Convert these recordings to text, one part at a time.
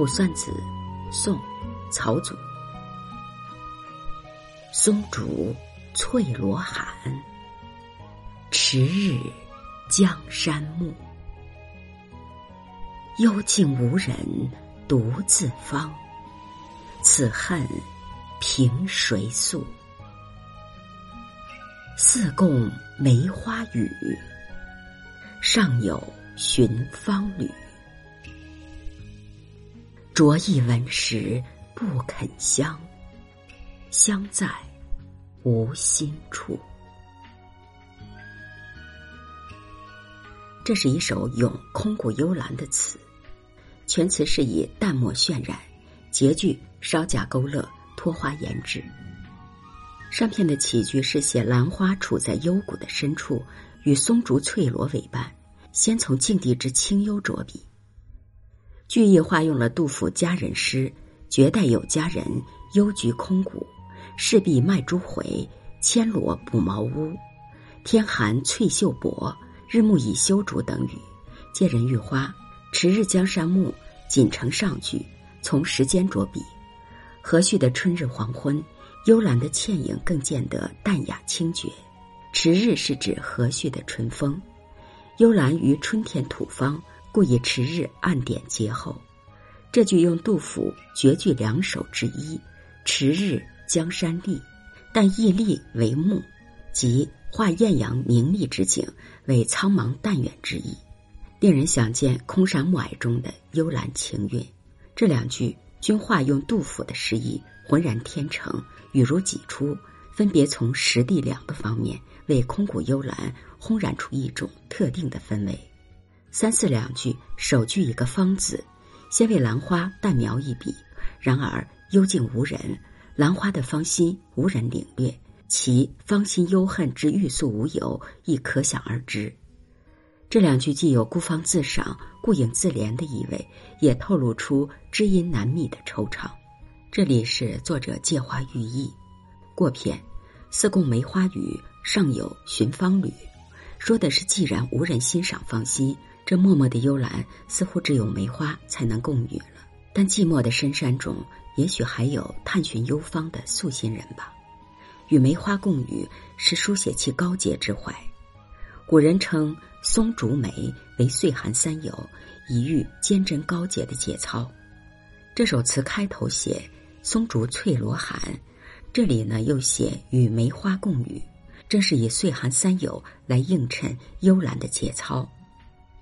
卜算子，宋，曹祖。松竹翠罗寒，迟日江山暮。幽静无人独自芳，此恨凭谁诉？似共梅花雨，上有寻芳侣。着意闻时不肯香，香在无心处。这是一首咏空谷幽兰的词，全词是以淡墨渲染，结句稍加勾勒，托花言志。上片的起句是写兰花处在幽谷的深处，与松竹翠萝为伴，先从境地之清幽着笔。句意化用了杜甫佳人诗：“绝代有佳人，幽居空谷，势必卖珠回，牵罗补茅屋。天寒翠袖薄，日暮已修竹”等语，借人喻花。迟日江山暮，锦城上句，从时间着笔。和煦的春日黄昏，幽兰的倩影更见得淡雅清绝。迟日是指和煦的春风，幽兰于春天吐芳。故以迟日暗点节后，这句用杜甫绝句两首之一“迟日江山丽”，但意丽为暮，即化艳阳明丽之景为苍茫淡远之意，令人想见空山暮霭中的幽兰情韵。这两句均化用杜甫的诗意，浑然天成，语如己出，分别从实地两个方面为空谷幽兰烘染出一种特定的氛围。三四两句，首句一个“芳”字，先为兰花淡描一笔。然而幽静无人，兰花的芳心无人领略，其芳心幽恨之欲诉无由，亦可想而知。这两句既有孤芳自赏、顾影自怜的意味，也透露出知音难觅的惆怅。这里是作者借花寓意。过片，似共梅花雨，上有寻芳侣，说的是既然无人欣赏芳心。这默默的幽兰，似乎只有梅花才能共语了。但寂寞的深山中，也许还有探寻幽芳的素心人吧。与梅花共语，是书写其高洁之怀。古人称松竹梅为岁寒三友，以喻坚贞高洁的节操。这首词开头写松竹翠罗寒，这里呢又写与梅花共语，正是以岁寒三友来映衬幽兰的节操。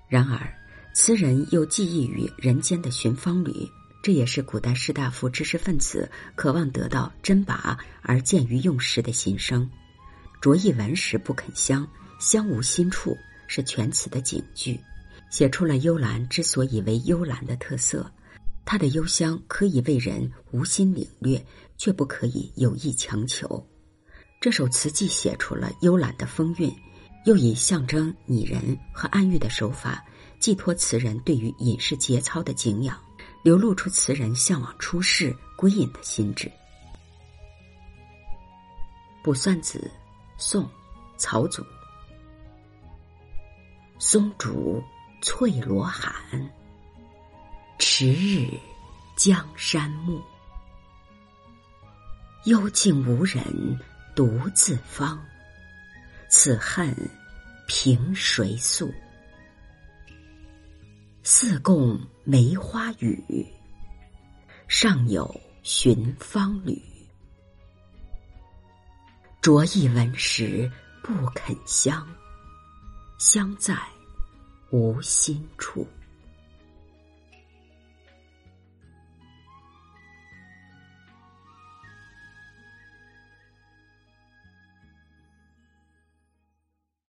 然而，词人又寄意于人间的寻芳侣，这也是古代士大夫、知识分子渴望得到真拔而见于用时的心声。着意闻时不肯香，香无心处，是全词的警句，写出了幽兰之所以为幽兰的特色。它的幽香可以为人无心领略，却不可以有意强求。这首词既写出了幽兰的风韵。又以象征拟人和暗喻的手法，寄托词人对于隐士节操的敬仰，流露出词人向往出世归隐的心志。卜算子，宋，曹祖。松竹翠罗寒，迟日江山暮。幽静无人独自芳。此恨凭谁诉？似共梅花雨，上有寻芳侣。着一闻时不肯香，香在无心处。